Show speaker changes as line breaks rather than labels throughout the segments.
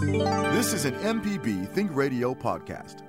This is an MPB Think Radio podcast.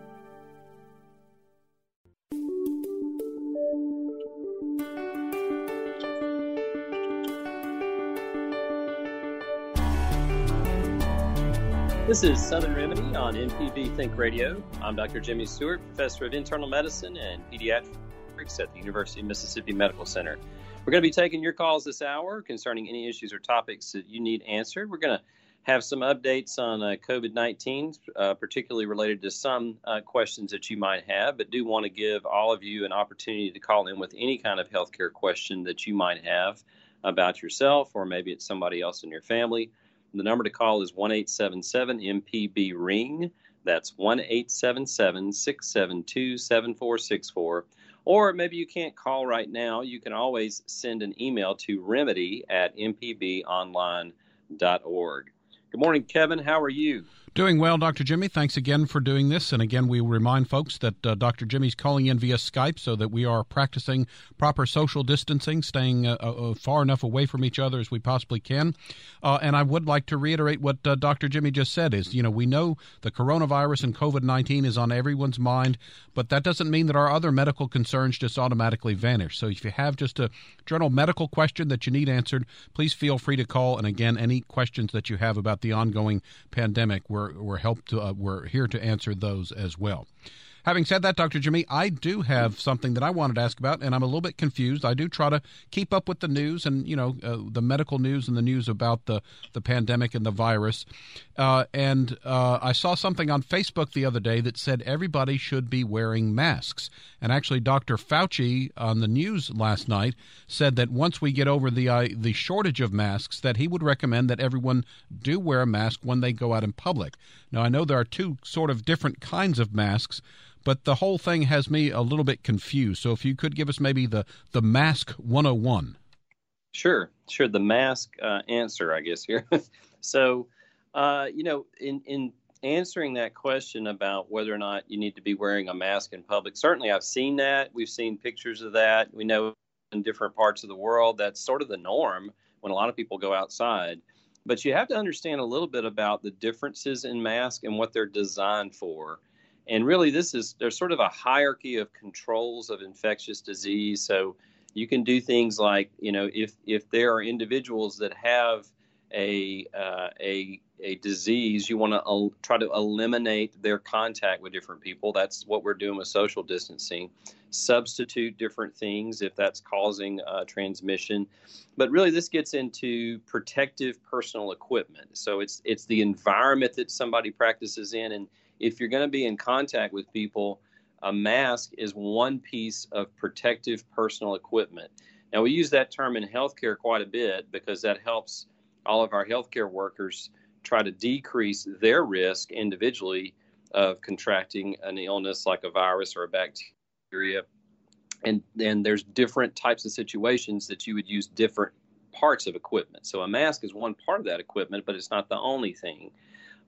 This is Southern Remedy on MPB Think Radio. I'm Dr. Jimmy Stewart, professor of internal medicine and pediatrics at the University of Mississippi Medical Center. We're going to be taking your calls this hour concerning any issues or topics that you need answered. We're going to have some updates on uh, COVID 19, uh, particularly related to some uh, questions that you might have, but do want to give all of you an opportunity to call in with any kind of healthcare question that you might have about yourself or maybe it's somebody else in your family. The number to call is 1 877 MPB Ring. That's 1 877 672 7464. Or maybe you can't call right now. You can always send an email to remedy at mpbonline.org. Good morning, Kevin. How are you?
Doing well, Dr. Jimmy. Thanks again for doing this. And again, we remind folks that uh, Dr. Jimmy's calling in via Skype so that we are practicing proper social distancing, staying uh, uh, far enough away from each other as we possibly can. Uh, and I would like to reiterate what uh, Dr. Jimmy just said is, you know, we know the coronavirus and COVID-19 is on everyone's mind, but that doesn't mean that our other medical concerns just automatically vanish. So if you have just a general medical question that you need answered, please feel free to call. And again, any questions that you have about the ongoing pandemic, we're we're helped to, uh, we're here to answer those as well. Having said that, Dr. Jimmy, I do have something that I wanted to ask about, and I'm a little bit confused. I do try to keep up with the news and you know uh, the medical news and the news about the the pandemic and the virus. Uh, and uh, I saw something on Facebook the other day that said everybody should be wearing masks. And actually, Dr. Fauci on the news last night said that once we get over the uh, the shortage of masks, that he would recommend that everyone do wear a mask when they go out in public. Now, I know there are two sort of different kinds of masks but the whole thing has me a little bit confused. So if you could give us maybe the the mask 101.
Sure, sure. The mask uh, answer, I guess here. so, uh, you know, in in answering that question about whether or not you need to be wearing a mask in public, certainly I've seen that. We've seen pictures of that. We know in different parts of the world that's sort of the norm when a lot of people go outside. But you have to understand a little bit about the differences in masks and what they're designed for and really this is there's sort of a hierarchy of controls of infectious disease. So you can do things like you know if if there are individuals that have a uh, a a disease you want to el- try to eliminate their contact with different people. That's what we're doing with social distancing. Substitute different things if that's causing uh, transmission. But really this gets into protective personal equipment. So it's it's the environment that somebody practices in. And if you're going to be in contact with people, a mask is one piece of protective personal equipment. Now, we use that term in healthcare quite a bit because that helps all of our healthcare workers try to decrease their risk individually of contracting an illness like a virus or a bacteria. And then there's different types of situations that you would use different parts of equipment. So a mask is one part of that equipment, but it's not the only thing.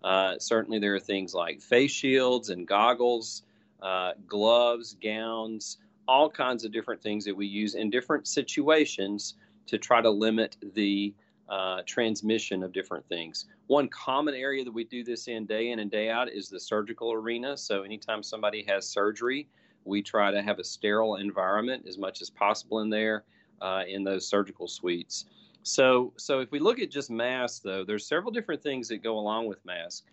Uh, certainly, there are things like face shields and goggles, uh, gloves, gowns, all kinds of different things that we use in different situations to try to limit the uh, transmission of different things. One common area that we do this in day in and day out is the surgical arena. So, anytime somebody has surgery, we try to have a sterile environment as much as possible in there uh, in those surgical suites. So, so if we look at just masks, though, there's several different things that go along with mask.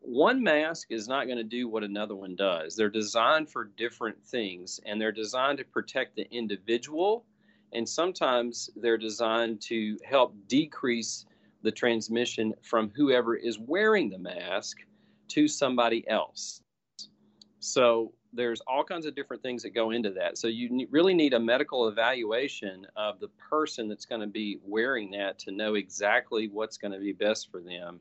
One mask is not going to do what another one does. They're designed for different things, and they're designed to protect the individual, and sometimes they're designed to help decrease the transmission from whoever is wearing the mask to somebody else. So there's all kinds of different things that go into that. So you really need a medical evaluation of the person that's going to be wearing that to know exactly what's going to be best for them.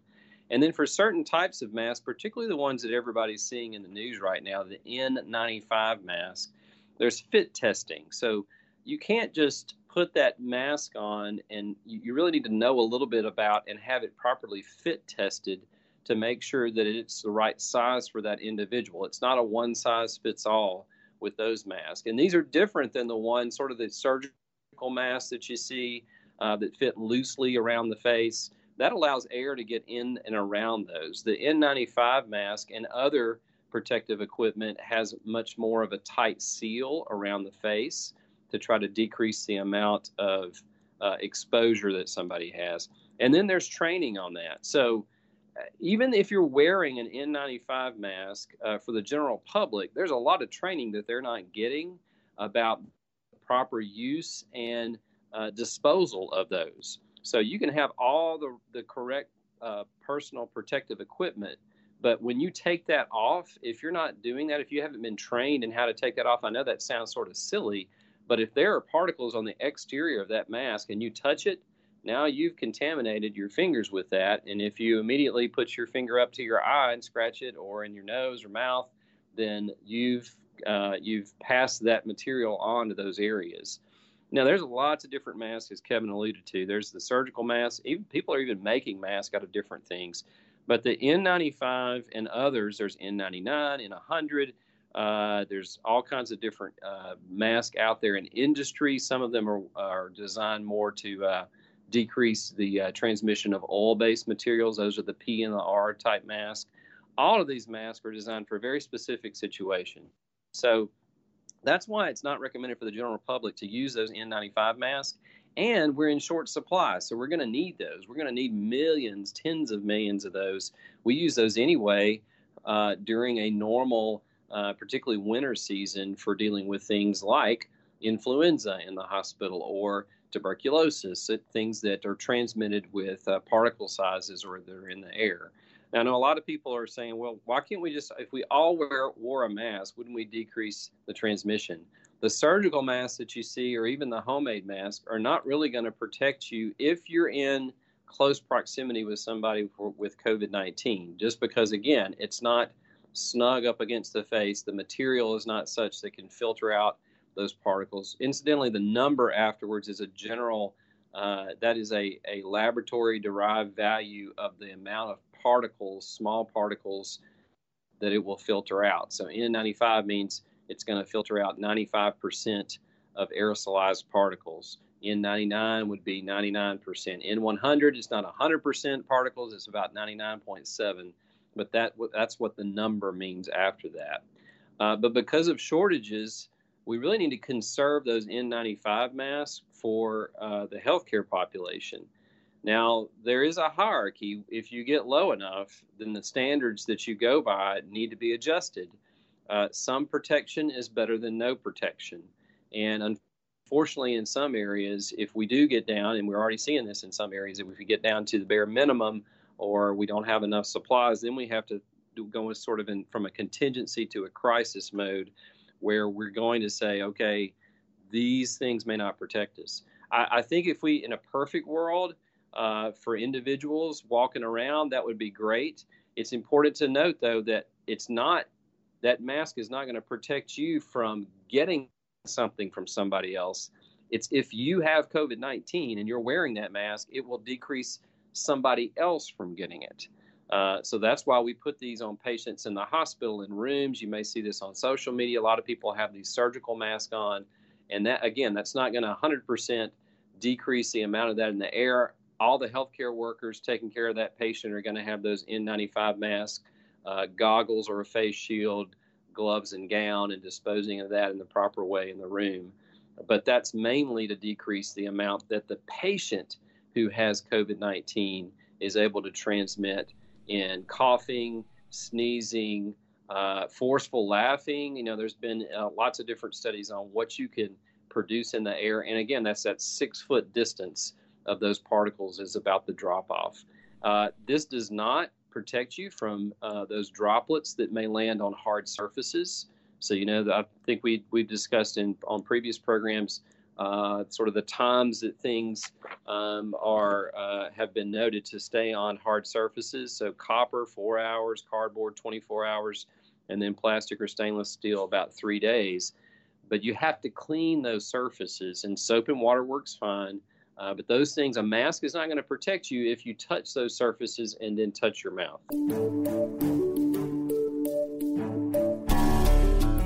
And then for certain types of masks, particularly the ones that everybody's seeing in the news right now, the N95 mask, there's fit testing. So you can't just put that mask on, and you really need to know a little bit about and have it properly fit tested to make sure that it's the right size for that individual. It's not a one size fits all with those masks. And these are different than the one sort of the surgical masks that you see uh, that fit loosely around the face. That allows air to get in and around those. The N95 mask and other protective equipment has much more of a tight seal around the face to try to decrease the amount of uh, exposure that somebody has. And then there's training on that. So even if you're wearing an N95 mask uh, for the general public, there's a lot of training that they're not getting about proper use and uh, disposal of those. So you can have all the, the correct uh, personal protective equipment, but when you take that off, if you're not doing that, if you haven't been trained in how to take that off, I know that sounds sort of silly, but if there are particles on the exterior of that mask and you touch it, now you've contaminated your fingers with that. And if you immediately put your finger up to your eye and scratch it, or in your nose or mouth, then you've uh, you've passed that material on to those areas. Now, there's lots of different masks, as Kevin alluded to. There's the surgical mask. Even people are even making masks out of different things. But the N95 and others, there's N99, N100. Uh, there's all kinds of different uh, masks out there in industry. Some of them are, are designed more to uh, decrease the uh, transmission of oil-based materials. Those are the P and the R type masks. All of these masks are designed for a very specific situation. So that's why it's not recommended for the general public to use those N95 masks. And we're in short supply, so we're going to need those. We're going to need millions, tens of millions of those. We use those anyway uh, during a normal, uh, particularly winter season, for dealing with things like influenza in the hospital or tuberculosis, things that are transmitted with uh, particle sizes or they're in the air. Now, I know a lot of people are saying, well, why can't we just, if we all wear wore a mask, wouldn't we decrease the transmission? The surgical masks that you see, or even the homemade mask, are not really going to protect you if you're in close proximity with somebody for, with COVID 19, just because, again, it's not snug up against the face. The material is not such that can filter out those particles. Incidentally, the number afterwards is a general, uh, that is a, a laboratory derived value of the amount of particles, small particles, that it will filter out. So N95 means it's going to filter out 95% of aerosolized particles. N99 would be 99%. N100 is not 100% particles, it's about 99.7, but that that's what the number means after that. Uh, but because of shortages, we really need to conserve those N95 masks for uh, the healthcare population. Now, there is a hierarchy. If you get low enough, then the standards that you go by need to be adjusted. Uh, some protection is better than no protection. And unfortunately, in some areas, if we do get down, and we're already seeing this in some areas, if we get down to the bare minimum or we don't have enough supplies, then we have to go sort of in, from a contingency to a crisis mode where we're going to say, okay, these things may not protect us. I, I think if we, in a perfect world, uh, for individuals walking around, that would be great. It's important to note, though, that it's not that mask is not going to protect you from getting something from somebody else. It's if you have COVID 19 and you're wearing that mask, it will decrease somebody else from getting it. Uh, so that's why we put these on patients in the hospital in rooms. You may see this on social media. A lot of people have these surgical masks on, and that again, that's not going to 100% decrease the amount of that in the air. All the healthcare workers taking care of that patient are going to have those N95 masks, uh, goggles or a face shield, gloves and gown, and disposing of that in the proper way in the room. But that's mainly to decrease the amount that the patient who has COVID 19 is able to transmit in coughing, sneezing, uh, forceful laughing. You know, there's been uh, lots of different studies on what you can produce in the air. And again, that's that six foot distance of those particles is about the drop off. Uh, this does not protect you from uh, those droplets that may land on hard surfaces. So, you know, I think we, we've discussed in on previous programs uh, sort of the times that things um, are uh, have been noted to stay on hard surfaces. So copper four hours, cardboard 24 hours, and then plastic or stainless steel about three days. But you have to clean those surfaces, and soap and water works fine. Uh, but those things, a mask is not going to protect you if you touch those surfaces and then touch your mouth.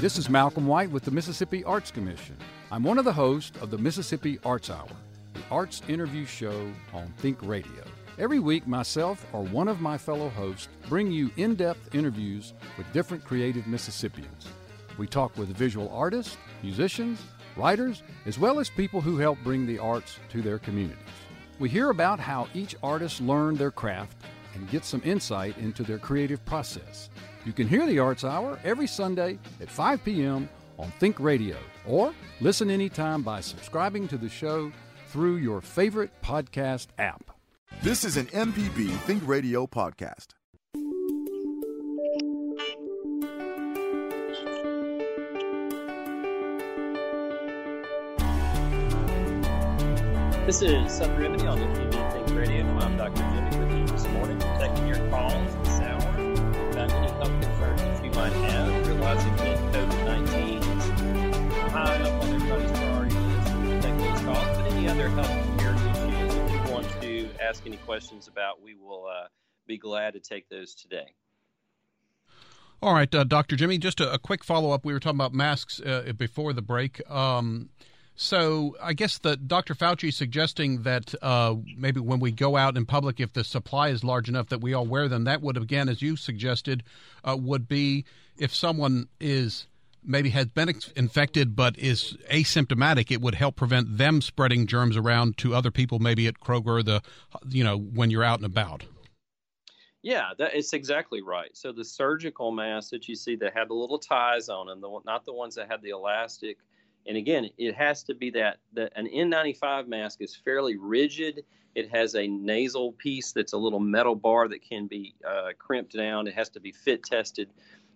This is Malcolm White with the Mississippi Arts Commission. I'm one of the hosts of the Mississippi Arts Hour, the arts interview show on Think Radio. Every week, myself or one of my fellow hosts bring you in depth interviews with different creative Mississippians. We talk with visual artists, musicians, writers, as well as people who help bring the arts to their communities. We hear about how each artist learned their craft and get some insight into their creative process. You can hear the Arts Hour every Sunday at 5 p.m. on Think Radio or listen anytime by subscribing to the show through your favorite podcast app.
This is an MPB Think Radio podcast.
This is Southern Remedy on MPB Think Radio. I'm Dr. Jimmy with you this morning, taking your calls that might have, realizing that COVID-19 is high up on everybody's priority list. We'll take those but any other health care issues that you want to ask any questions about, we will uh, be glad to take those today.
All right, uh, Dr. Jimmy, just a, a quick follow up. We were talking about masks uh, before the break. Um, so I guess that Dr. Fauci suggesting that uh, maybe when we go out in public, if the supply is large enough that we all wear them, that would again, as you suggested, uh, would be if someone is maybe has been infected but is asymptomatic, it would help prevent them spreading germs around to other people, maybe at Kroger, the you know when you're out and about.
Yeah, that it's exactly right. So the surgical masks that you see that had the little ties on them, the, not the ones that had the elastic and again, it has to be that, an N95 mask is fairly rigid. It has a nasal piece that's a little metal bar that can be uh, crimped down. It has to be fit tested.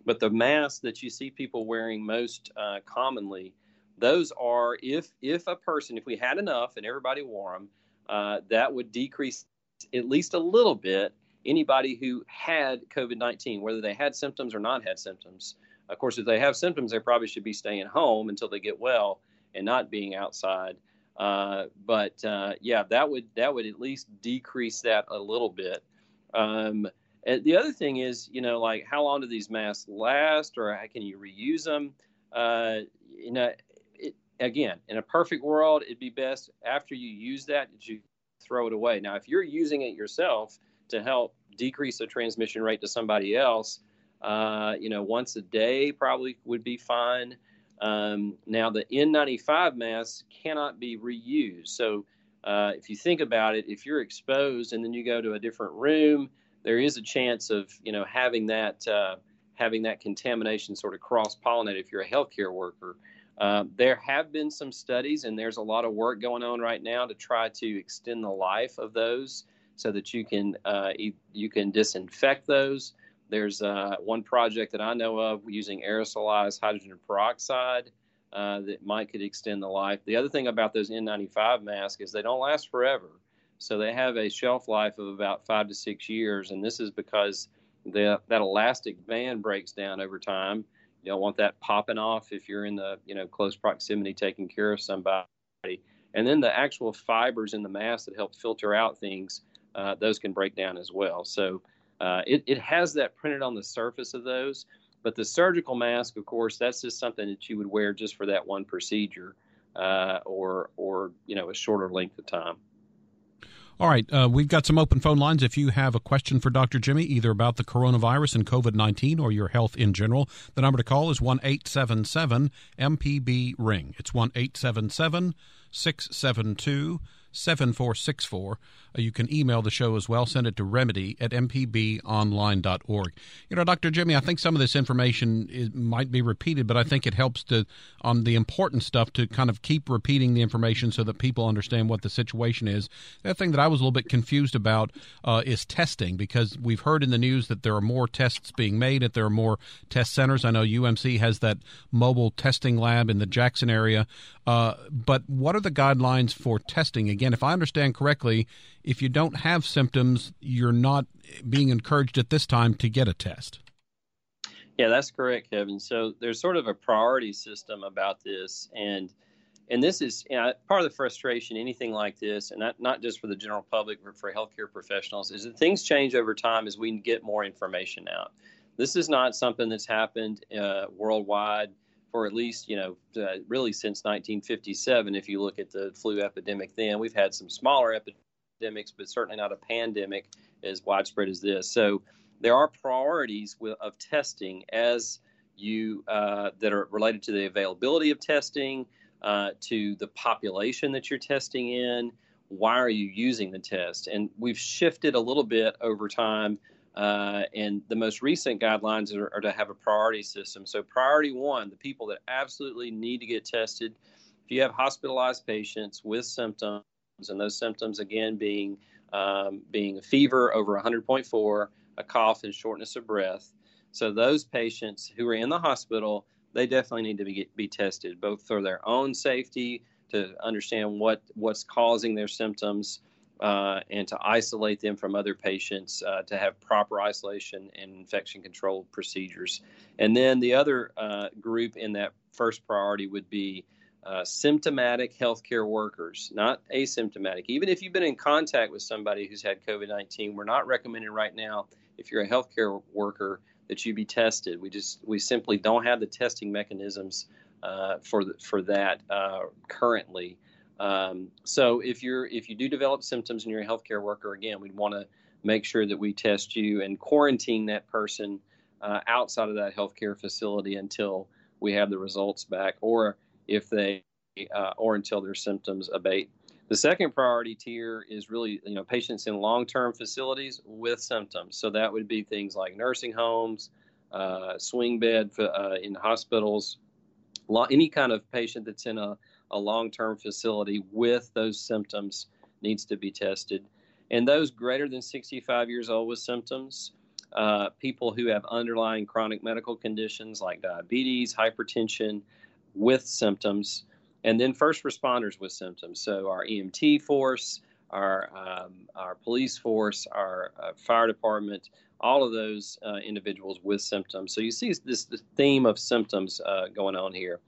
But the masks that you see people wearing most uh, commonly, those are if if a person, if we had enough and everybody wore them, uh, that would decrease at least a little bit anybody who had COVID 19, whether they had symptoms or not had symptoms. Of course, if they have symptoms, they probably should be staying home until they get well and not being outside. Uh, but uh, yeah, that would that would at least decrease that a little bit. Um, the other thing is, you know, like how long do these masks last, or how can you reuse them? Uh, you know, it, again, in a perfect world, it'd be best after you use that you throw it away. Now, if you're using it yourself to help decrease the transmission rate to somebody else, uh, you know, once a day probably would be fine. Um, now, the N95 mask cannot be reused. So, uh, if you think about it, if you're exposed and then you go to a different room, there is a chance of you know having that uh, having that contamination sort of cross pollinate if you're a healthcare worker. Uh, there have been some studies, and there's a lot of work going on right now to try to extend the life of those so that you can uh, you can disinfect those. There's uh, one project that I know of using aerosolized hydrogen peroxide uh, that might could extend the life. The other thing about those N95 masks is they don't last forever. So they have a shelf life of about five to six years, and this is because the, that elastic band breaks down over time. You don't want that popping off if you're in the you know close proximity taking care of somebody. And then the actual fibers in the mask that help filter out things, uh, those can break down as well. So uh, it, it has that printed on the surface of those. But the surgical mask, of course, that's just something that you would wear just for that one procedure uh, or, or, you know, a shorter length of time.
All right, uh, we've got some open phone lines. If you have a question for Dr. Jimmy, either about the coronavirus and COVID 19 or your health in general, the number to call is 1 877 MPB Ring. It's 1 877 672 7464. You can email the show as well. Send it to remedy at mpbonline.org. You know, Dr. Jimmy, I think some of this information is, might be repeated, but I think it helps to, on the important stuff, to kind of keep repeating the information so that people understand what the situation is. The thing that I was a little bit confused about uh, is testing because we've heard in the news that there are more tests being made, that there are more test centers. I know UMC has that mobile testing lab in the Jackson area. Uh, but what are the guidelines for testing? Again, if I understand correctly, if you don't have symptoms, you're not being encouraged at this time to get a test.
Yeah, that's correct, Kevin. So there's sort of a priority system about this, and and this is you know, part of the frustration. Anything like this, and not not just for the general public, but for healthcare professionals, is that things change over time as we get more information out. This is not something that's happened uh, worldwide for at least you know uh, really since 1957. If you look at the flu epidemic, then we've had some smaller epidemics, but certainly not a pandemic as widespread as this. So there are priorities of testing as you uh, that are related to the availability of testing, uh, to the population that you're testing in. Why are you using the test? And we've shifted a little bit over time uh, and the most recent guidelines are, are, to have a priority system. So, priority one, the people that absolutely need to get tested. If you have hospitalized patients with symptoms, and those symptoms again being um, being a fever over 100.4, a cough, and shortness of breath. So, those patients who are in the hospital, they definitely need to be, be tested, both for their own safety to understand what what's causing their symptoms uh, and to isolate them from other patients uh, to have proper isolation and infection control procedures. And then the other uh, group in that first priority would be uh, symptomatic healthcare workers, not asymptomatic. Even if you've been in contact with somebody who's had COVID 19, we're not recommending right now, if you're a healthcare worker, that you be tested. We just we simply don't have the testing mechanisms uh, for the, for that uh, currently. Um, so if you're if you do develop symptoms and you're a healthcare worker, again, we'd want to make sure that we test you and quarantine that person uh, outside of that healthcare facility until we have the results back, or if they uh, or until their symptoms abate. The second priority tier is really you know patients in long-term facilities with symptoms. So that would be things like nursing homes, uh, swing bed uh, in hospitals, any kind of patient that's in a a long term facility with those symptoms needs to be tested. And those greater than 65 years old with symptoms, uh, people who have underlying chronic medical conditions like diabetes, hypertension with symptoms, and then first responders with symptoms. So our EMT force, our um, our police force, our uh, fire department, all of those uh, individuals with symptoms. So you see this, theme of symptoms uh, going on here.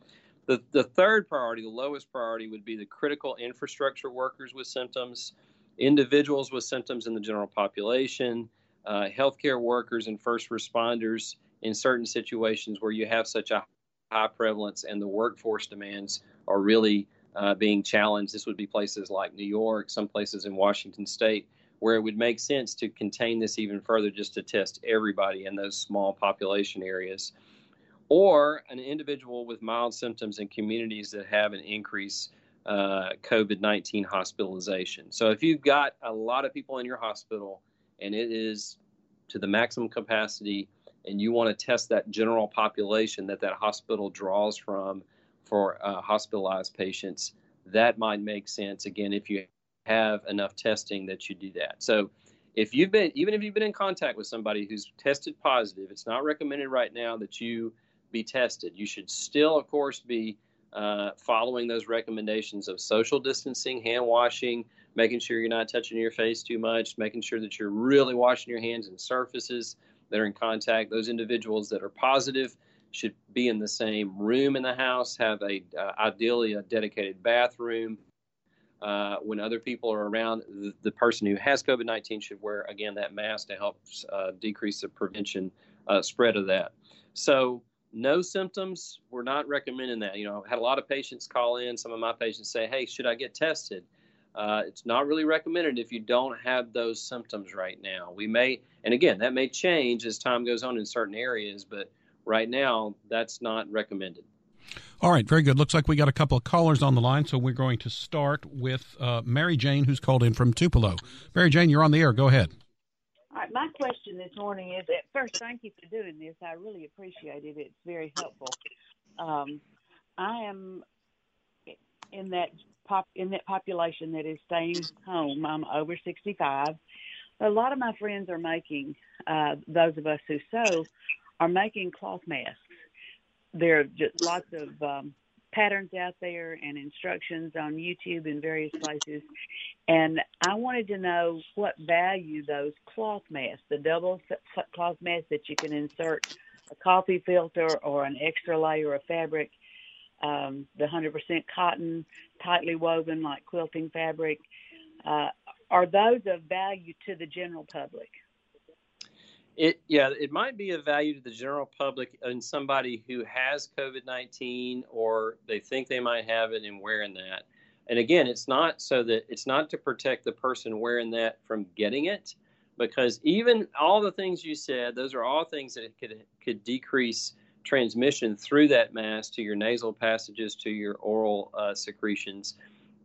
The, the third priority, the lowest priority, would be the critical infrastructure workers with symptoms, individuals with symptoms in the general population, uh, healthcare workers, and first responders in certain situations where you have such a high prevalence and the workforce demands are really uh, being challenged. This would be places like New York, some places in Washington State, where it would make sense to contain this even further just to test everybody in those small population areas or an individual with mild symptoms in communities that have an increased uh, COVID 19 hospitalization. So if you've got a lot of people in your hospital and it is to the maximum capacity, and you want to test that general population that that hospital draws from for uh, hospitalized patients, that might make sense. Again, if you have enough testing that you do that. So if you've been, even if you've been in contact with somebody who's tested positive, it's not recommended right now that you be tested. You should still, of course, be uh, following those recommendations of social distancing, hand washing, making sure you're not touching your face too much, making sure that you're really washing your hands and surfaces that are in contact. Those individuals that are positive should be in the same room in the house, have a uh, ideally a dedicated bathroom. Uh, when other people are around, the, the person who has COVID 19 should wear, again, that mask to help uh, decrease the prevention uh, spread of that. So, no symptoms, we're not recommending that. You know, I've had a lot of patients call in. Some of my patients say, "Hey, should I get tested?" Uh, it's not really recommended if you don't have those symptoms right now. We may, and again, that may change as time goes on in certain areas, but right now, that's not recommended.
All right, very good. Looks like we got a couple of callers on the line, so we're going to start with uh, Mary Jane, who's called in from Tupelo. Mary Jane, you're on the air. Go ahead.
All right, my question this morning is at first, thank you for doing this. I really appreciate it. It's very helpful. Um, I am in that pop in that population that is staying home. I'm over 65. A lot of my friends are making uh, those of us who sew are making cloth masks. There are just lots of um, patterns out there and instructions on YouTube and various places. And I wanted to know what value those cloth masks, the double cloth masks that you can insert a coffee filter or an extra layer of fabric, um, the 100% cotton, tightly woven like quilting fabric. Uh, are those of value to the general public?
It yeah, it might be of value to the general public and somebody who has COVID nineteen or they think they might have it and wearing that. And again, it's not so that it's not to protect the person wearing that from getting it, because even all the things you said, those are all things that could could decrease transmission through that mask to your nasal passages to your oral uh, secretions.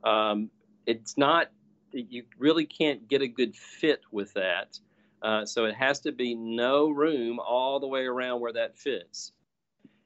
Um, it's not you really can't get a good fit with that. Uh, so it has to be no room all the way around where that fits.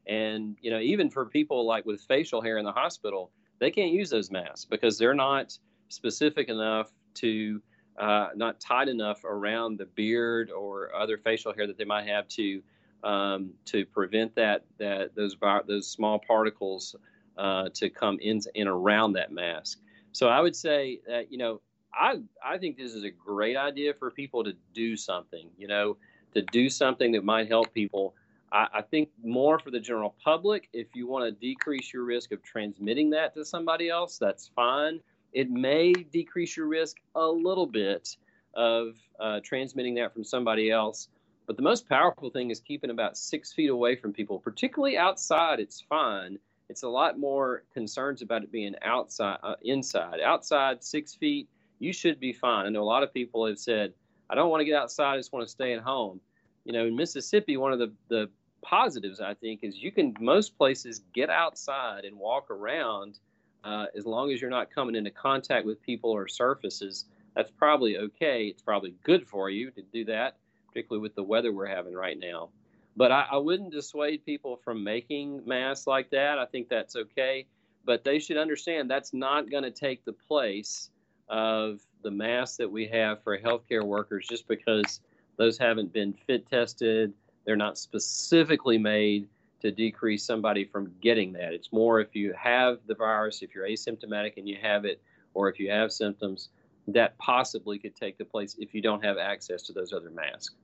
And you know, even for people like with facial hair in the hospital, they can't use those masks because they're not specific enough to uh, not tight enough around the beard or other facial hair that they might have to um, to prevent that that those those small particles uh, to come in and around that mask. So I would say that you know I I think this is a great idea for people to do something. You know, to do something that might help people. I, I think more for the general public. If you want to decrease your risk of transmitting that to somebody else, that's fine. It may decrease your risk a little bit of uh, transmitting that from somebody else. But the most powerful thing is keeping about six feet away from people, particularly outside. It's fine. It's a lot more concerns about it being outside, uh, inside. Outside, six feet, you should be fine. I know a lot of people have said, I don't want to get outside, I just want to stay at home. You know, in Mississippi, one of the, the positives, I think, is you can, most places, get outside and walk around uh, as long as you're not coming into contact with people or surfaces. That's probably okay. It's probably good for you to do that, particularly with the weather we're having right now. But I, I wouldn't dissuade people from making masks like that. I think that's okay. But they should understand that's not going to take the place of the masks that we have for healthcare workers just because those haven't been fit tested. They're not specifically made to decrease somebody from getting that. It's more if you have the virus, if you're asymptomatic and you have it, or if you have symptoms, that possibly could take the place if you don't have access to those other masks.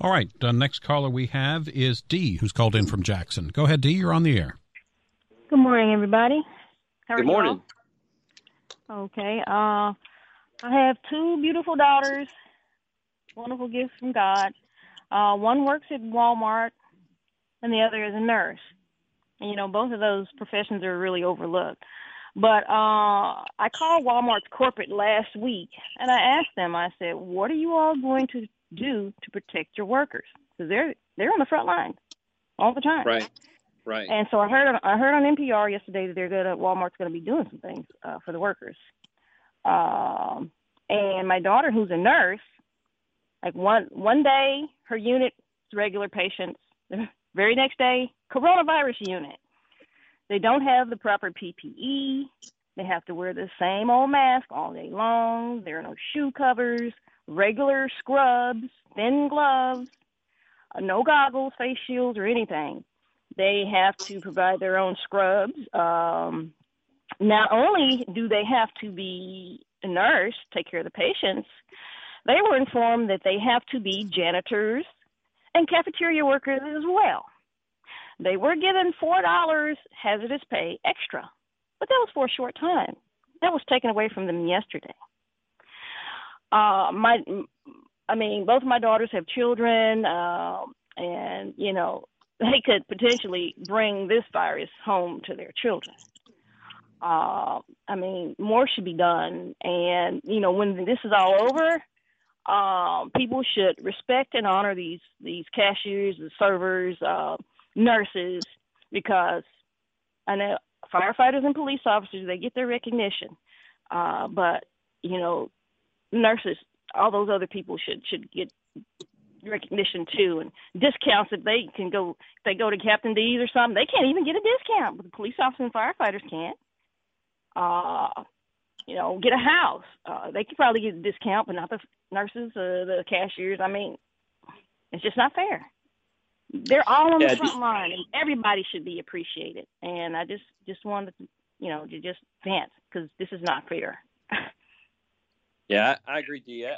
All right. The next caller we have is Dee, who's called in from Jackson. Go ahead, Dee. You're on the air.
Good morning, everybody.
How Good morning.
Y'all? Okay. Uh, I have two beautiful daughters. Wonderful gifts from God. Uh, one works at Walmart, and the other is a nurse. And you know, both of those professions are really overlooked. But uh, I called Walmart's corporate last week, and I asked them. I said, "What are you all going to do to protect your workers? Because they're they're on the front line all the time."
Right. Right.
And so I heard I heard on NPR yesterday that they're gonna Walmart's gonna be doing some things uh, for the workers. Um, and my daughter, who's a nurse, like one one day her unit regular patients, the very next day coronavirus unit. They don't have the proper PPE. They have to wear the same old mask all day long. There are no shoe covers, regular scrubs, thin gloves, uh, no goggles, face shields, or anything. They have to provide their own scrubs. Um, not only do they have to be a nurse, take care of the patients, they were informed that they have to be janitors and cafeteria workers as well. They were given $4 hazardous pay extra, but that was for a short time. That was taken away from them yesterday. Uh, my, I mean, both of my daughters have children, uh, and you know, they could potentially bring this virus home to their children. Uh, I mean, more should be done. And, you know, when this is all over, um, people should respect and honor these, these cashiers, the servers, uh, nurses, because I know firefighters and police officers they get their recognition, uh, but you know, nurses, all those other people should should get recognition too, and discounts if they can go. If they go to Captain D's or something, they can't even get a discount, but the police officers and firefighters can't. Uh, you know, get a house. Uh, they could probably get a discount, but not the nurses, uh, the cashiers. I mean, it's just not fair. They're all on yeah, the front line, and everybody should be appreciated. And I just just wanted to, you know, to just vent because this is not fair.
yeah, I, I agree, Dee.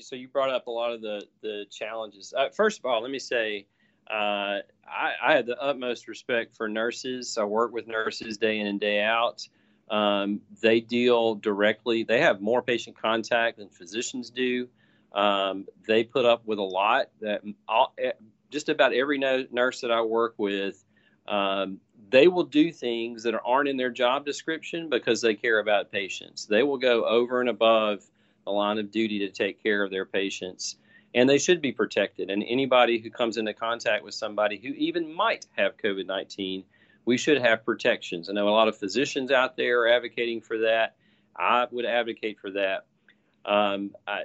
so you brought up a lot of the the challenges. Uh, first of all, let me say. Uh, I, I have the utmost respect for nurses. I work with nurses day in and day out. Um, they deal directly. They have more patient contact than physicians do. Um, they put up with a lot that all, eh, just about every nurse that I work with, um, they will do things that aren't in their job description because they care about patients. They will go over and above the line of duty to take care of their patients. And they should be protected. And anybody who comes into contact with somebody who even might have COVID 19, we should have protections. I know a lot of physicians out there are advocating for that. I would advocate for that. Um, I,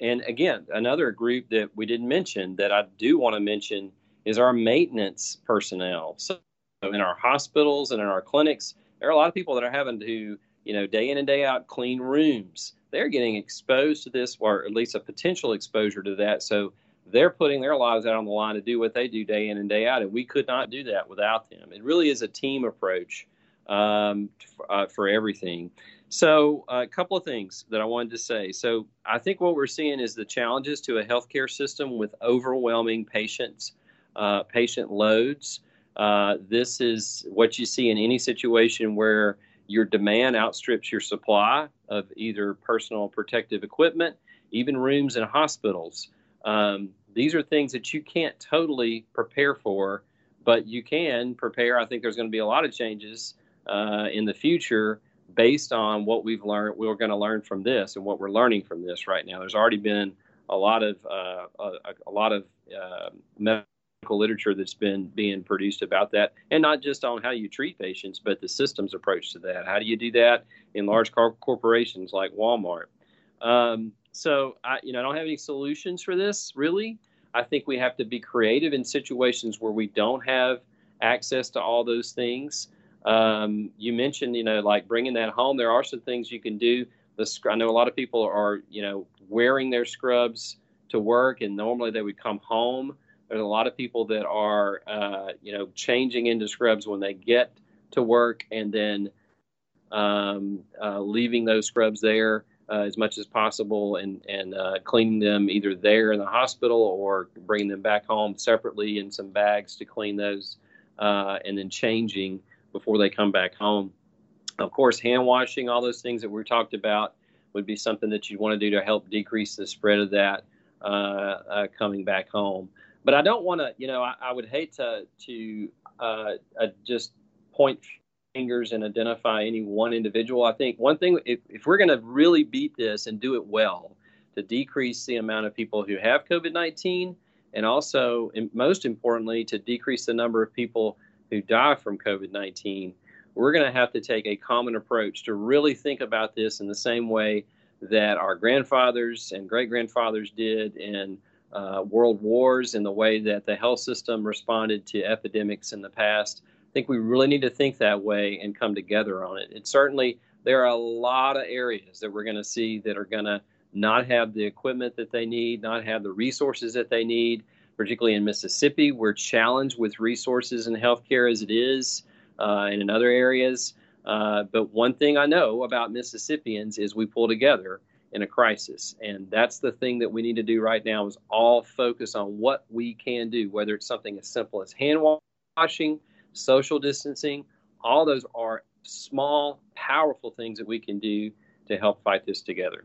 and again, another group that we didn't mention that I do want to mention is our maintenance personnel. So in our hospitals and in our clinics, there are a lot of people that are having to, you know, day in and day out clean rooms. They're getting exposed to this, or at least a potential exposure to that. So they're putting their lives out on the line to do what they do day in and day out, and we could not do that without them. It really is a team approach um, uh, for everything. So, uh, a couple of things that I wanted to say. So, I think what we're seeing is the challenges to a healthcare system with overwhelming patients, uh, patient loads. Uh, this is what you see in any situation where your demand outstrips your supply of either personal protective equipment, even rooms in hospitals. Um, these are things that you can't totally prepare for, but you can prepare. I think there's going to be a lot of changes uh, in the future based on what we've learned, we're going to learn from this and what we're learning from this right now. There's already been a lot of uh, a, a, lot of uh, medical literature that's been being produced about that, and not just on how you treat patients, but the systems approach to that. How do you do that in large corporations like Walmart? Um, so I, you know, I don't have any solutions for this really. I think we have to be creative in situations where we don't have access to all those things. Um, you mentioned, you know, like bringing that home. There are some things you can do. The, I know a lot of people are, you know, wearing their scrubs to work, and normally they would come home. There's a lot of people that are, uh, you know, changing into scrubs when they get to work, and then um, uh, leaving those scrubs there uh, as much as possible, and and uh, cleaning them either there in the hospital or bringing them back home separately in some bags to clean those, uh, and then changing before they come back home. Of course, hand washing, all those things that we talked about would be something that you'd want to do to help decrease the spread of that uh, uh, coming back home. But I don't want to, you know, I, I, would hate to to uh, uh, just point fingers and identify any one individual. I think one thing, if, if we're going to really beat this and do it well, to decrease the amount of people who have COVID 19, and also, and most importantly, to decrease the number of people who die from COVID 19, we're going to have to take a common approach to really think about this in the same way that our grandfathers and great grandfathers did in uh, world wars, in the way that the health system responded to epidemics in the past. I think we really need to think that way and come together on it. It certainly, there are a lot of areas that we're going to see that are going to not have the equipment that they need, not have the resources that they need particularly in Mississippi. We're challenged with resources in healthcare as it is, uh, and in other areas. Uh, but one thing I know about Mississippians is we pull together in a crisis, and that's the thing that we need to do right now is all focus on what we can do, whether it's something as simple as hand washing, social distancing. All those are small, powerful things that we can do to help fight this together.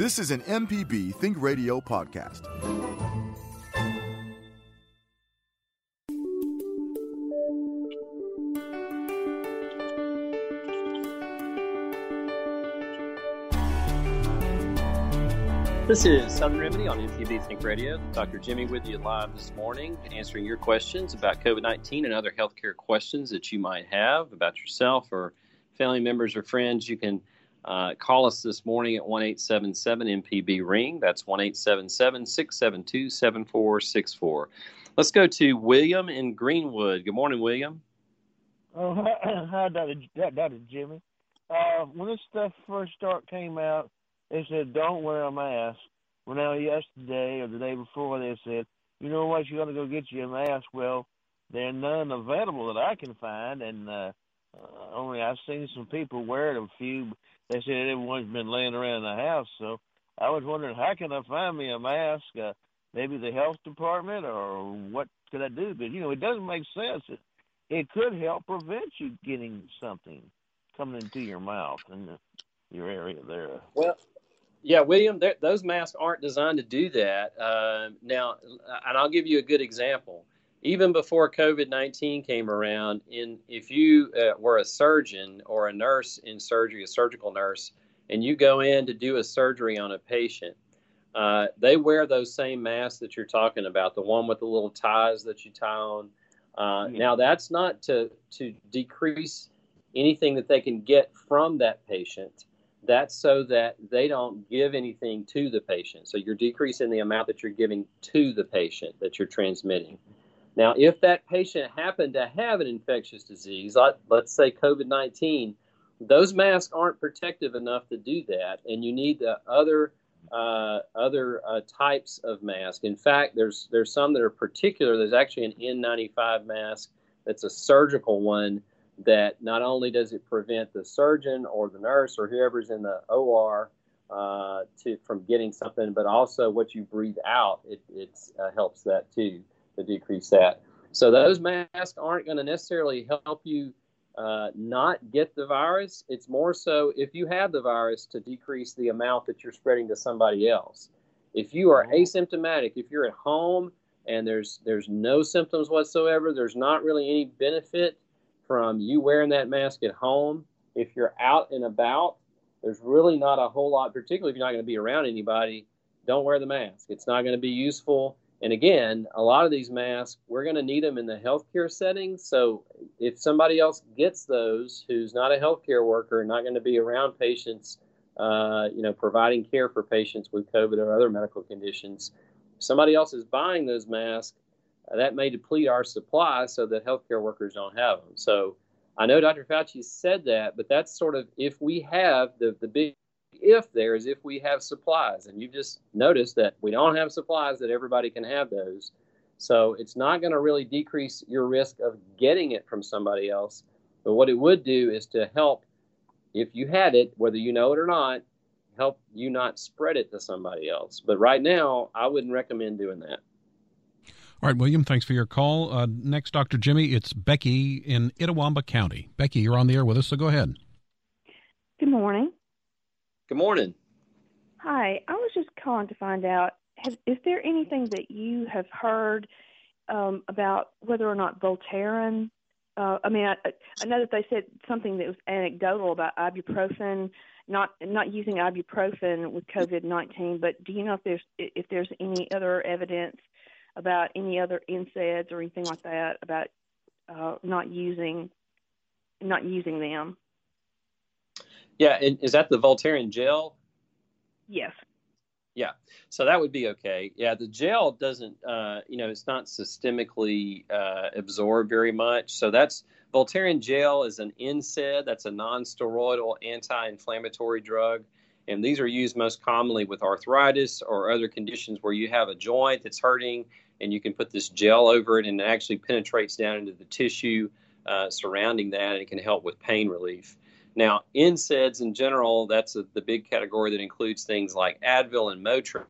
This is an MPB Think Radio podcast.
This is Southern Remedy on MPB Think Radio. Dr. Jimmy with you live this morning, answering your questions about COVID 19 and other healthcare questions that you might have about yourself or family members or friends. You can uh, call us this morning at 1 877 MPB Ring. That's 1 877 672 7464. Let's go to William in Greenwood. Good morning, William.
Oh, hi, Dr. Dr. Jimmy. Uh, when this stuff first start came out, they said don't wear a mask. Well, now yesterday or the day before, they said, you know what, you got to go get you a mask. Well, there are none available that I can find, and uh, uh, only I've seen some people wear it. A few, they said everyone's been laying around the house. So I was wondering, how can I find me a mask? Uh, maybe the health department, or what could I do? Because you know, it doesn't make sense. It, it could help prevent you getting something coming into your mouth and your area there.
Well, yeah, William, those masks aren't designed to do that. Uh, now, and I'll give you a good example even before COVID 19 came around, in if you uh, were a surgeon or a nurse in surgery, a surgical nurse, and you go in to do a surgery on a patient, uh, they wear those same masks that you're talking about, the one with the little ties that you tie on. Uh, yeah. Now, that's not to, to decrease anything that they can get from that patient. That's so that they don't give anything to the patient. So you're decreasing the amount that you're giving to the patient that you're transmitting. Now, if that patient happened to have an infectious disease, let's say COVID 19, those masks aren't protective enough to do that, and you need the other uh, other uh, types of masks. In fact, there's there's some that are particular. There's actually an N95 mask that's a surgical one that not only does it prevent the surgeon or the nurse or whoever's in the OR uh, to from getting something, but also what you breathe out, it uh, helps that too to decrease that. So those masks aren't going to necessarily help you uh, not get the virus. It's more so if you have the virus to decrease the amount that you're spreading to somebody else. If you are asymptomatic, if you're at home and there's there's no symptoms whatsoever, there's not really any benefit from you wearing that mask at home. If you're out and about, there's really not a whole lot, particularly if you're not going to be around anybody. Don't wear the mask. It's not going to be useful. And again, a lot of these masks, we're going to need them in the healthcare setting. So if somebody else gets those who's not a healthcare worker, not going to be around patients, uh, you know, providing care for patients with COVID or other medical conditions, somebody else is buying those masks, uh, that may deplete our supply so that healthcare workers don't have them. So I know Dr. Fauci said that, but that's sort of if we have the, the big if there is if we have supplies. And you just noticed that we don't have supplies that everybody can have those. So it's not going to really decrease your risk of getting it from somebody else. But what it would do is to help, if you had it, whether you know it or not, help you not spread it to somebody else. But right now, I wouldn't recommend doing that.
All right, William, thanks for your call. Uh, next, Dr. Jimmy, it's Becky in Itawamba County. Becky, you're on the air with us, so go ahead.
Good morning.
Good morning.
Hi, I was just calling to find out is there anything that you have heard um, about whether or not Voltaren? Uh, I mean, I, I know that they said something that was anecdotal about ibuprofen, not not using ibuprofen with COVID nineteen. But do you know if there's if there's any other evidence about any other NSAIDs or anything like that about uh, not using not using them?
Yeah, and is that the Voltaren gel?
Yes.
Yeah, so that would be okay. Yeah, the gel doesn't, uh, you know, it's not systemically uh, absorbed very much. So that's Voltaren gel is an NSAID. That's a non-steroidal anti-inflammatory drug, And these are used most commonly with arthritis or other conditions where you have a joint that's hurting and you can put this gel over it and it actually penetrates down into the tissue uh, surrounding that and it can help with pain relief. Now, NSAIDs in general, that's a, the big category that includes things like Advil and Motrin.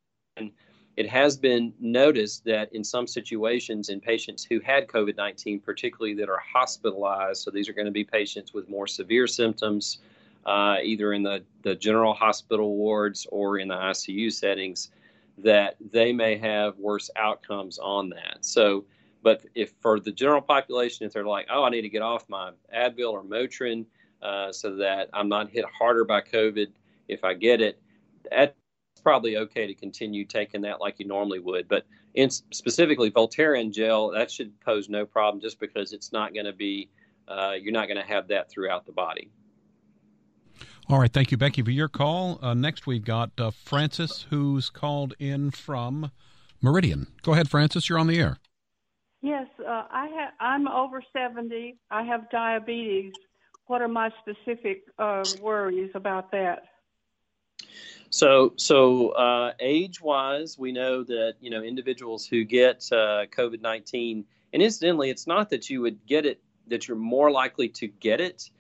It has been noticed that in some situations, in patients who had COVID 19, particularly that are hospitalized, so these are going to be patients with more severe symptoms, uh, either in the, the general hospital wards or in the ICU settings, that they may have worse outcomes on that. So, but if for the general population, if they're like, oh, I need to get off my Advil or Motrin uh, so that I'm not hit harder by COVID if I get it, that's probably okay to continue taking that like you normally would. But in specifically Voltaren gel, that should pose no problem just because it's not going to be, uh, you're not going to have that throughout the body.
All right. Thank you, Becky, for your call. Uh, next, we've got uh, Francis, who's called in from Meridian. Go ahead, Francis. You're on the air.
Yes, uh, I have. I'm over seventy. I have diabetes. What are my specific uh, worries about that?
So, so uh, age-wise, we know that you know individuals who get uh, COVID nineteen, and incidentally, it's not that you would get it that you're more likely to get it.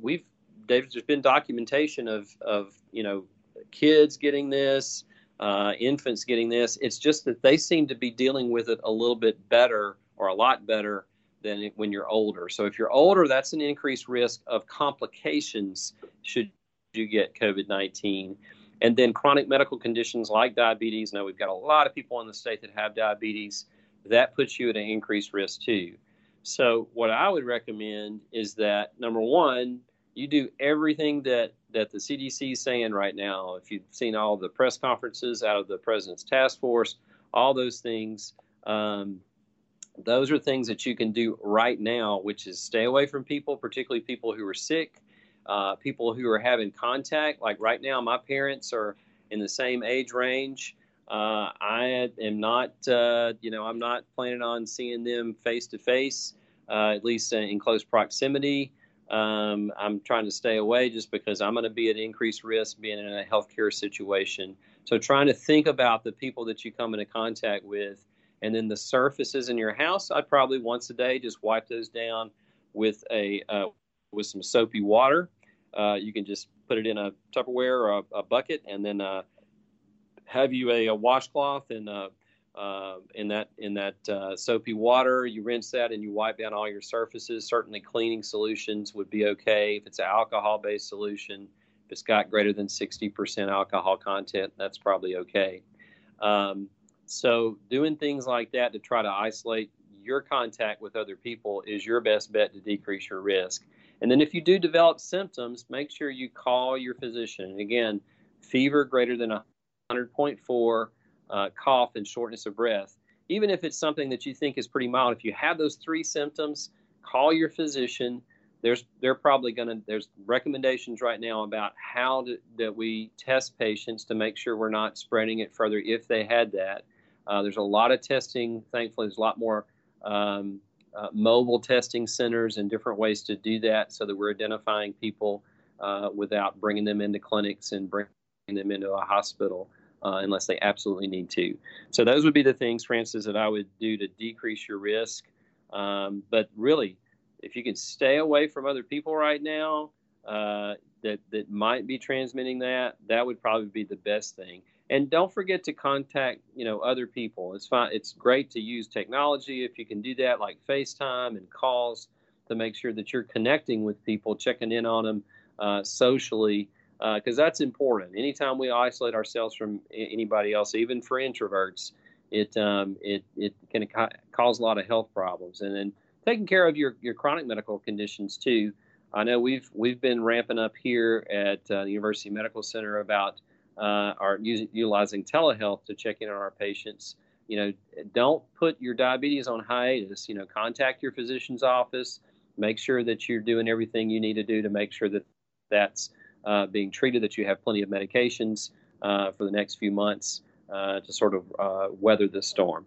we've there's been documentation of of you know kids getting this, uh, infants getting this. It's just that they seem to be dealing with it a little bit better or a lot better than when you're older. So if you're older, that's an increased risk of complications should you get COVID 19. And then chronic medical conditions like diabetes. Now, we've got a lot of people in the state that have diabetes. That puts you at an increased risk too. So, what I would recommend is that number one, you do everything that that the CDC is saying right now. If you've seen all the press conferences out of the president's task force, all those things, um, those are things that you can do right now, which is stay away from people, particularly people who are sick, uh, people who are having contact. Like right now, my parents are in the same age range. Uh, I am not, uh, you know, I'm not planning on seeing them face to face, at least in close proximity. Um, I'm trying to stay away just because I'm going to be at increased risk being in a healthcare situation. So, trying to think about the people that you come into contact with, and then the surfaces in your house. I'd probably once a day just wipe those down with a uh, with some soapy water. Uh, you can just put it in a Tupperware or a, a bucket, and then uh, have you a, a washcloth and uh, uh, in that in that uh, soapy water. You rinse that and you wipe down all your surfaces. Certainly, cleaning solutions would be okay. If it's an alcohol-based solution, if it's got greater than 60% alcohol content, that's probably okay. Um, so, doing things like that to try to isolate your contact with other people is your best bet to decrease your risk. And then, if you do develop symptoms, make sure you call your physician. Again, fever greater than 100.4 uh, cough and shortness of breath, even if it's something that you think is pretty mild, if you have those three symptoms, call your physician. There's they're probably going to there's recommendations right now about how to, that we test patients to make sure we're not spreading it further if they had that. Uh, there's a lot of testing. Thankfully, there's a lot more um, uh, mobile testing centers and different ways to do that, so that we're identifying people uh, without bringing them into clinics and bringing them into a hospital uh, unless they absolutely need to. So those would be the things, Francis, that I would do to decrease your risk. Um, but really, if you can stay away from other people right now uh, that that might be transmitting that, that would probably be the best thing. And don't forget to contact, you know, other people. It's fine. It's great to use technology if you can do that, like FaceTime and calls, to make sure that you're connecting with people, checking in on them uh, socially because uh, that's important. Anytime we isolate ourselves from anybody else, even for introverts, it um, it it can ca- cause a lot of health problems. And then taking care of your your chronic medical conditions too. I know we've we've been ramping up here at uh, the University Medical Center about uh, our using, utilizing telehealth to check in on our patients. You know, don't put your diabetes on hiatus. You know, contact your physician's office. Make sure that you're doing everything you need to do to make sure that that's uh, being treated, that you have plenty of medications uh, for the next few months uh, to sort of uh, weather the storm.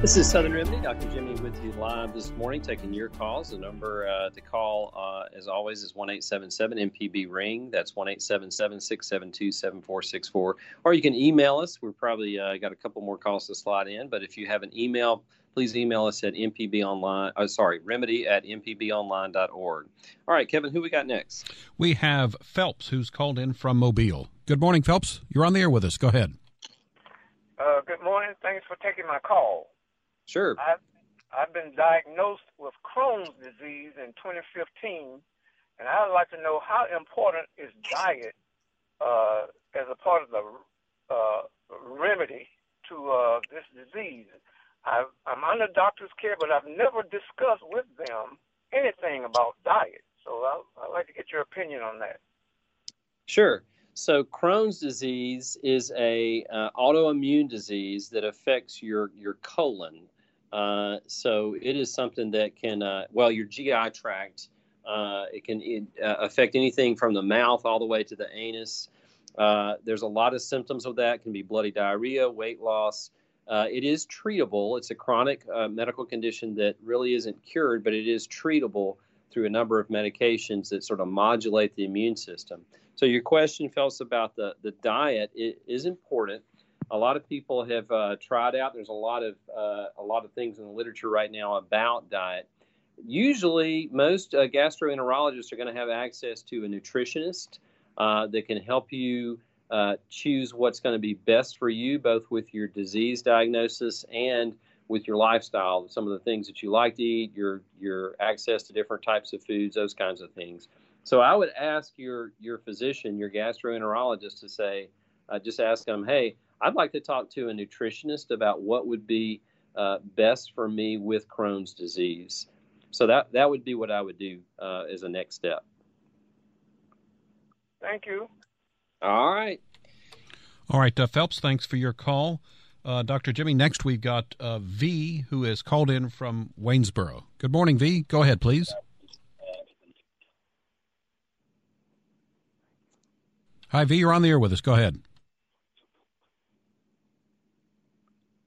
This is Southern Remedy. Dr. Jimmy with you live this morning, taking your calls. The number uh, to call, uh, as always, is 1 MPB Ring. That's 1 672 7464. Or you can email us. We've probably uh, got a couple more calls to slide in. But if you have an email, please email us at mpbonline. Oh, sorry, remedy at mpbonline.org. All right, Kevin, who we got next?
We have Phelps, who's called in from Mobile. Good morning, Phelps. You're on the air with us. Go ahead.
Uh, good morning. Thanks for taking my call.
Sure.
I've, I've been diagnosed with Crohn's disease in 2015, and I'd like to know how important is diet uh, as a part of the uh, remedy to uh, this disease. i am under doctor's care, but I've never discussed with them anything about diet. So i I'd like to get your opinion on that.
Sure. So Crohn's disease is a uh, autoimmune disease that affects your your colon. Uh, so it is something that can, uh, well, your GI tract, uh, it can uh, affect anything from the mouth all the way to the anus. Uh, there's a lot of symptoms of that. It can be bloody diarrhea, weight loss. it is treatable. It's a chronic medical condition that really isn't cured, but it is treatable through a number of medications that sort of modulate the immune system. So your question, Phelps, about the, the diet is important a lot of people have uh, tried out. There's a lot of uh, a lot of things in the literature right now about diet. Usually, most uh, gastroenterologists are going to have access to a nutritionist uh, that can help you uh, choose what's going to be best for you, both with your disease diagnosis and with your lifestyle. Some of the things that you like to eat, your your access to different types of foods, those kinds of things. So I would ask your your physician, your gastroenterologist, to say, uh, just ask them, hey I'd like to talk to a nutritionist about what would be uh, best for me with Crohn's disease. So that that would be what I would do uh, as a next step.
Thank you.
All right.
All right, uh, Phelps. Thanks for your call, uh, Dr. Jimmy. Next, we've got uh, V, who has called in from Waynesboro. Good morning, V. Go ahead, please. Hi, V. You're on the air with us. Go ahead.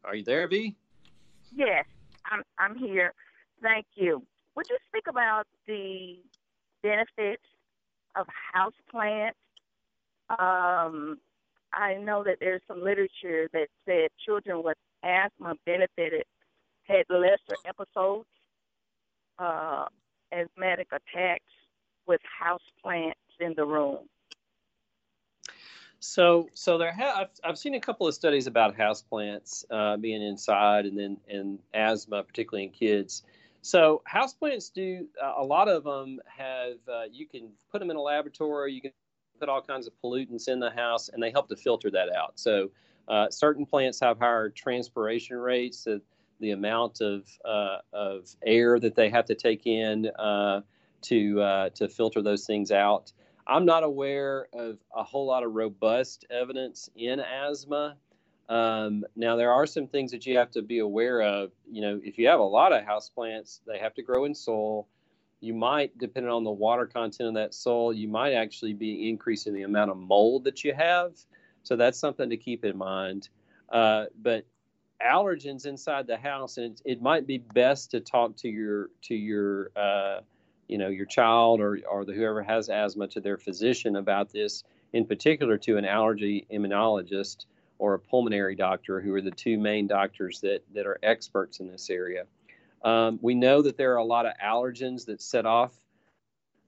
Are you there, V?
Yes, I'm I'm here. Thank you. Would you speak about the benefits of house plants? Um, I know that there's some literature that said children with asthma benefited, had lesser episodes, uh, asthmatic attacks with house plants in the room.
So, so there have I've, I've seen a couple of studies about houseplants uh, being inside, and then and asthma, particularly in kids. So, houseplants do uh, a lot of them have. Uh, you can put them in a laboratory. You can put all kinds of pollutants in the house, and they help to filter that out. So, uh, certain plants have higher transpiration rates. The amount of uh, of air that they have to take in uh, to to filter those things out. I'm not aware of a whole lot of robust evidence in asthma. Um, now, there are some things that you have to be aware of. You know, if you have a lot of houseplants, they have to grow in soil. You might, depending on the water content of that soil, you might actually be increasing the amount of mold that you have. So that's something to keep in mind. Uh, but allergens inside the house, and it, it, might be best to talk to your to your uh, you know your child or or the, whoever has asthma to their physician about this in particular to an allergy immunologist or a pulmonary doctor who are the two main doctors that that are experts in this area Um, we know that there are a lot of allergens that set off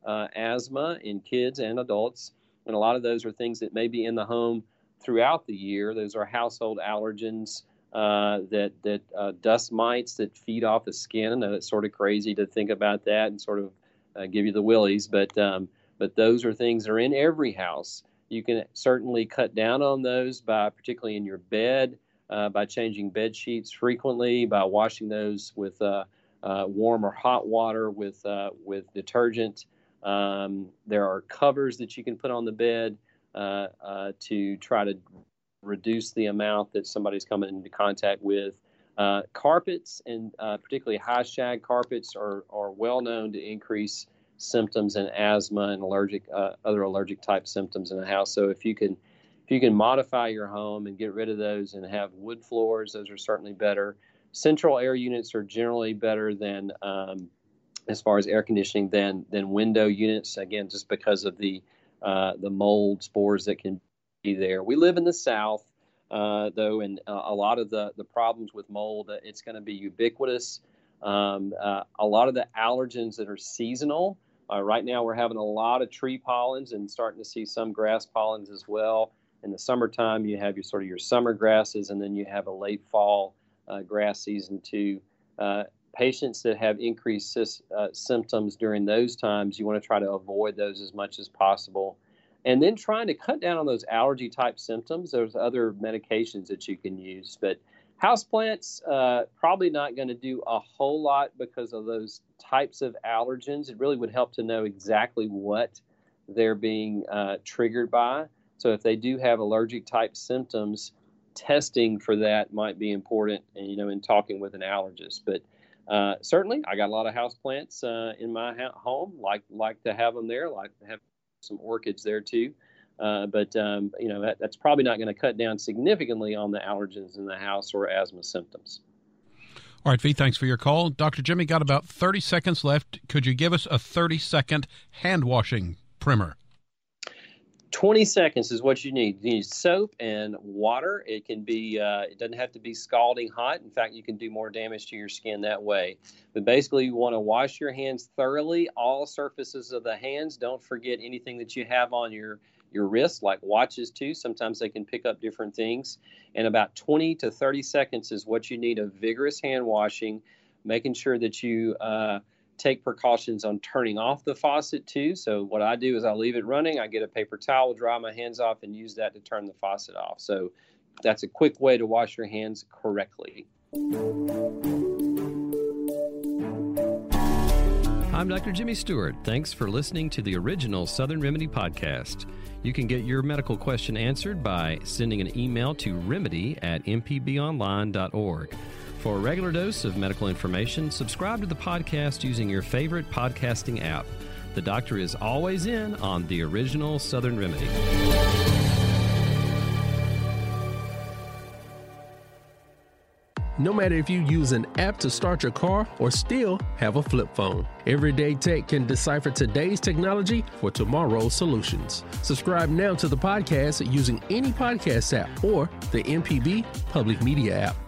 uh, asthma in kids and adults, and a lot of those are things that may be in the home throughout the year. Those are household allergens. Uh, that that uh, dust mites that feed off the skin. I know it's sort of crazy to think about that and sort of uh, give you the willies, but um, but those are things that are in every house. You can certainly cut down on those by, particularly in your bed, uh, by changing bed sheets frequently, by washing those with uh, warm or hot water with with detergent. Um, there are covers that you can put on the bed to try to reduce the amount that somebody's coming into contact with. Uh, carpets and uh, particularly high shag carpets are, are well known to increase symptoms in asthma and allergic uh, other allergic type symptoms in the house. So if you can if you can modify your home and get rid of those and have wood floors, those are certainly better. Central air units are generally better than um, as far as air conditioning than than window units. Again, just because of the uh, the mold spores that can be there. We live in the South, uh, though, and uh, a lot of the, the problems with mold, uh, it's going to be ubiquitous. Um, uh, a lot of the allergens that are seasonal. Uh, right now, we're having a lot of tree pollens and starting to see some grass pollens as well. In the summertime, you have your sort of your summer grasses, and then you have a late fall uh, grass season too. patients that have increased symptoms during those times, you want to try to avoid those as much as possible and then trying to cut down on those allergy type symptoms. There's other medications that you can use, but houseplants uh, probably not going to do a whole lot because of those types of allergens. It really would help to know exactly what they're being uh, triggered by. So if they do have allergic type symptoms, testing for that might be important. And you know, in talking with an allergist, but uh, certainly, I got a lot of houseplants uh, in my ha- home. Like like to have them there. Like to have some orchids there too. Uh, but um, you know that, that's probably not going to cut down significantly on the allergens in the house or asthma symptoms.
All right, V, thanks for your call. Dr. Jimmy, got about 30 seconds left. Could you give us a 30 second hand washing primer?
20 seconds is what you need. You need soap and water. It can be, uh, it doesn't have to be scalding hot. In fact, you can do more damage to your skin that way. But basically, you want to wash your hands thoroughly, all surfaces of the hands. Don't forget anything that you have on your your wrist, like watches too. Sometimes they can pick up different things. And about 20 to 30 seconds is what you need of vigorous hand washing, making sure that you uh, take precautions on turning off the faucet too. So what I do is I leave it running. I get a paper towel, dry my hands off, and use that to turn the faucet off. So that's a quick way to wash your hands correctly.
I'm Dr. Jimmy Stewart. Thanks for listening to the original Southern Remedy podcast. You can get your medical question answered by sending an email to remedy at mpbonline.org. For a regular dose of medical information, subscribe to the podcast using your favorite podcasting app. The doctor is always in on the original Southern Remedy.
No matter if you use an app to start your car or still have a flip phone, Everyday Tech can decipher today's technology for tomorrow's solutions. Subscribe now to the podcast using any podcast app or the MPB Public Media app.